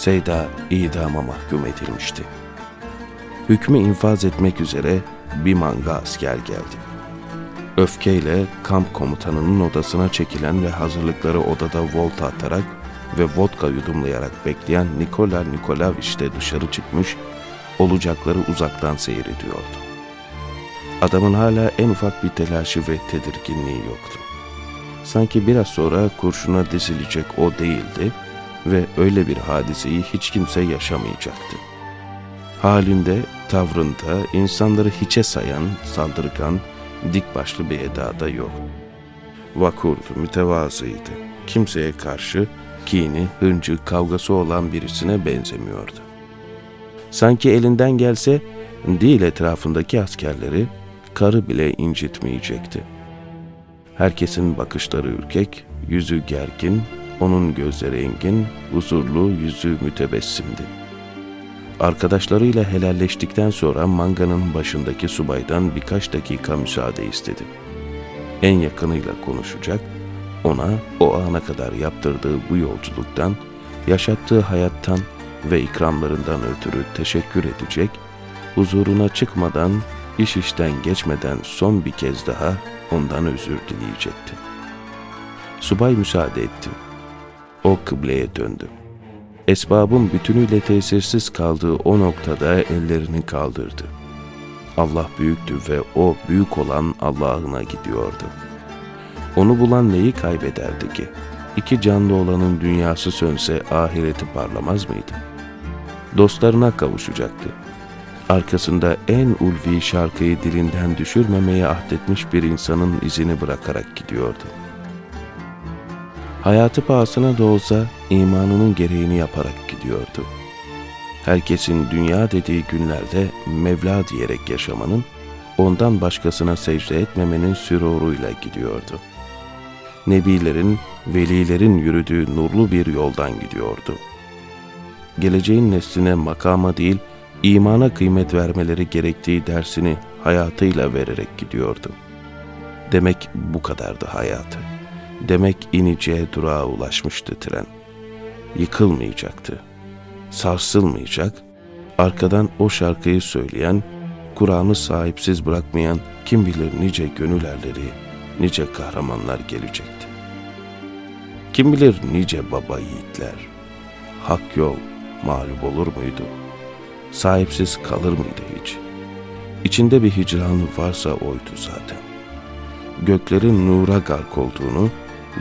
Seyda idama mahkum edilmişti. Hükmü infaz etmek üzere bir manga asker geldi. Öfkeyle kamp komutanının odasına çekilen ve hazırlıkları odada volta atarak ve vodka yudumlayarak bekleyen Nikola Nikolaviç de dışarı çıkmış, olacakları uzaktan seyrediyordu. Adamın hala en ufak bir telaşı ve tedirginliği yoktu. Sanki biraz sonra kurşuna dizilecek o değildi ve öyle bir hadiseyi hiç kimse yaşamayacaktı. Halinde, tavrında insanları hiçe sayan, saldırgan, dik başlı bir edada yok. Vakurdu, mütevazıydı. Kimseye karşı kini, hıncı, kavgası olan birisine benzemiyordu. Sanki elinden gelse değil etrafındaki askerleri karı bile incitmeyecekti. Herkesin bakışları ürkek, yüzü gergin, onun gözleri engin, huzurlu, yüzü mütebessimdi. Arkadaşlarıyla helalleştikten sonra manganın başındaki subaydan birkaç dakika müsaade istedi. En yakınıyla konuşacak, ona o ana kadar yaptırdığı bu yolculuktan, yaşattığı hayattan ve ikramlarından ötürü teşekkür edecek, huzuruna çıkmadan, iş işten geçmeden son bir kez daha ondan özür dileyecekti. Subay müsaade etti. O kıbleye döndü. Esbabın bütünüyle tesirsiz kaldığı o noktada ellerini kaldırdı. Allah büyüktü ve o büyük olan Allah'ına gidiyordu. Onu bulan neyi kaybederdi ki? İki canlı olanın dünyası sönse ahireti parlamaz mıydı? Dostlarına kavuşacaktı. Arkasında en ulvi şarkıyı dilinden düşürmemeye ahdetmiş bir insanın izini bırakarak gidiyordu. Hayatı pahasına da olsa imanının gereğini yaparak gidiyordu. Herkesin dünya dediği günlerde Mevla diyerek yaşamanın, ondan başkasına secde etmemenin süruruyla gidiyordu. Nebilerin, velilerin yürüdüğü nurlu bir yoldan gidiyordu. Geleceğin nesline makama değil, imana kıymet vermeleri gerektiği dersini hayatıyla vererek gidiyordu. Demek bu kadardı hayatı. Demek ineceği durağa ulaşmıştı tren. Yıkılmayacaktı. Sarsılmayacak, arkadan o şarkıyı söyleyen, Kur'an'ı sahipsiz bırakmayan kim bilir nice gönül erleri, nice kahramanlar gelecekti. Kim bilir nice baba yiğitler. Hak yol mağlup olur muydu? Sahipsiz kalır mıydı hiç? İçinde bir hicranı varsa oydu zaten. Göklerin nura gark olduğunu,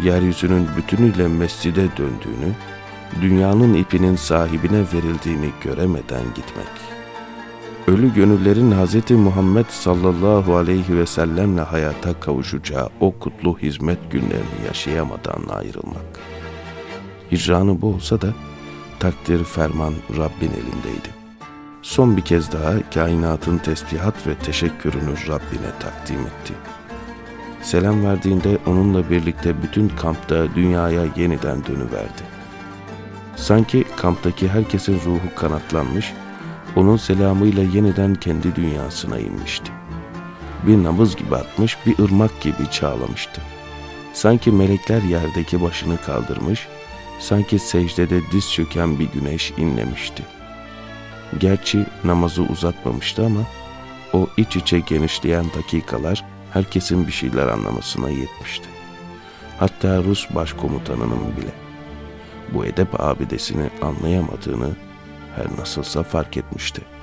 yeryüzünün bütünüyle mescide döndüğünü, dünyanın ipinin sahibine verildiğini göremeden gitmek. Ölü gönüllerin Hz. Muhammed sallallahu aleyhi ve sellemle hayata kavuşacağı o kutlu hizmet günlerini yaşayamadan ayrılmak. Hicranı bu olsa da takdir ferman Rabbin elindeydi. Son bir kez daha kainatın tesbihat ve teşekkürünü Rabbine takdim etti.'' Selam verdiğinde onunla birlikte bütün kampta dünyaya yeniden dönüverdi. Sanki kamptaki herkesin ruhu kanatlanmış, onun selamıyla yeniden kendi dünyasına inmişti. Bir namız gibi atmış, bir ırmak gibi çağlamıştı. Sanki melekler yerdeki başını kaldırmış, sanki secdede diz çöken bir güneş inlemişti. Gerçi namazı uzatmamıştı ama o iç içe genişleyen dakikalar herkesin bir şeyler anlamasına yetmişti. Hatta Rus başkomutanının bile. Bu edep abidesini anlayamadığını her nasılsa fark etmişti.''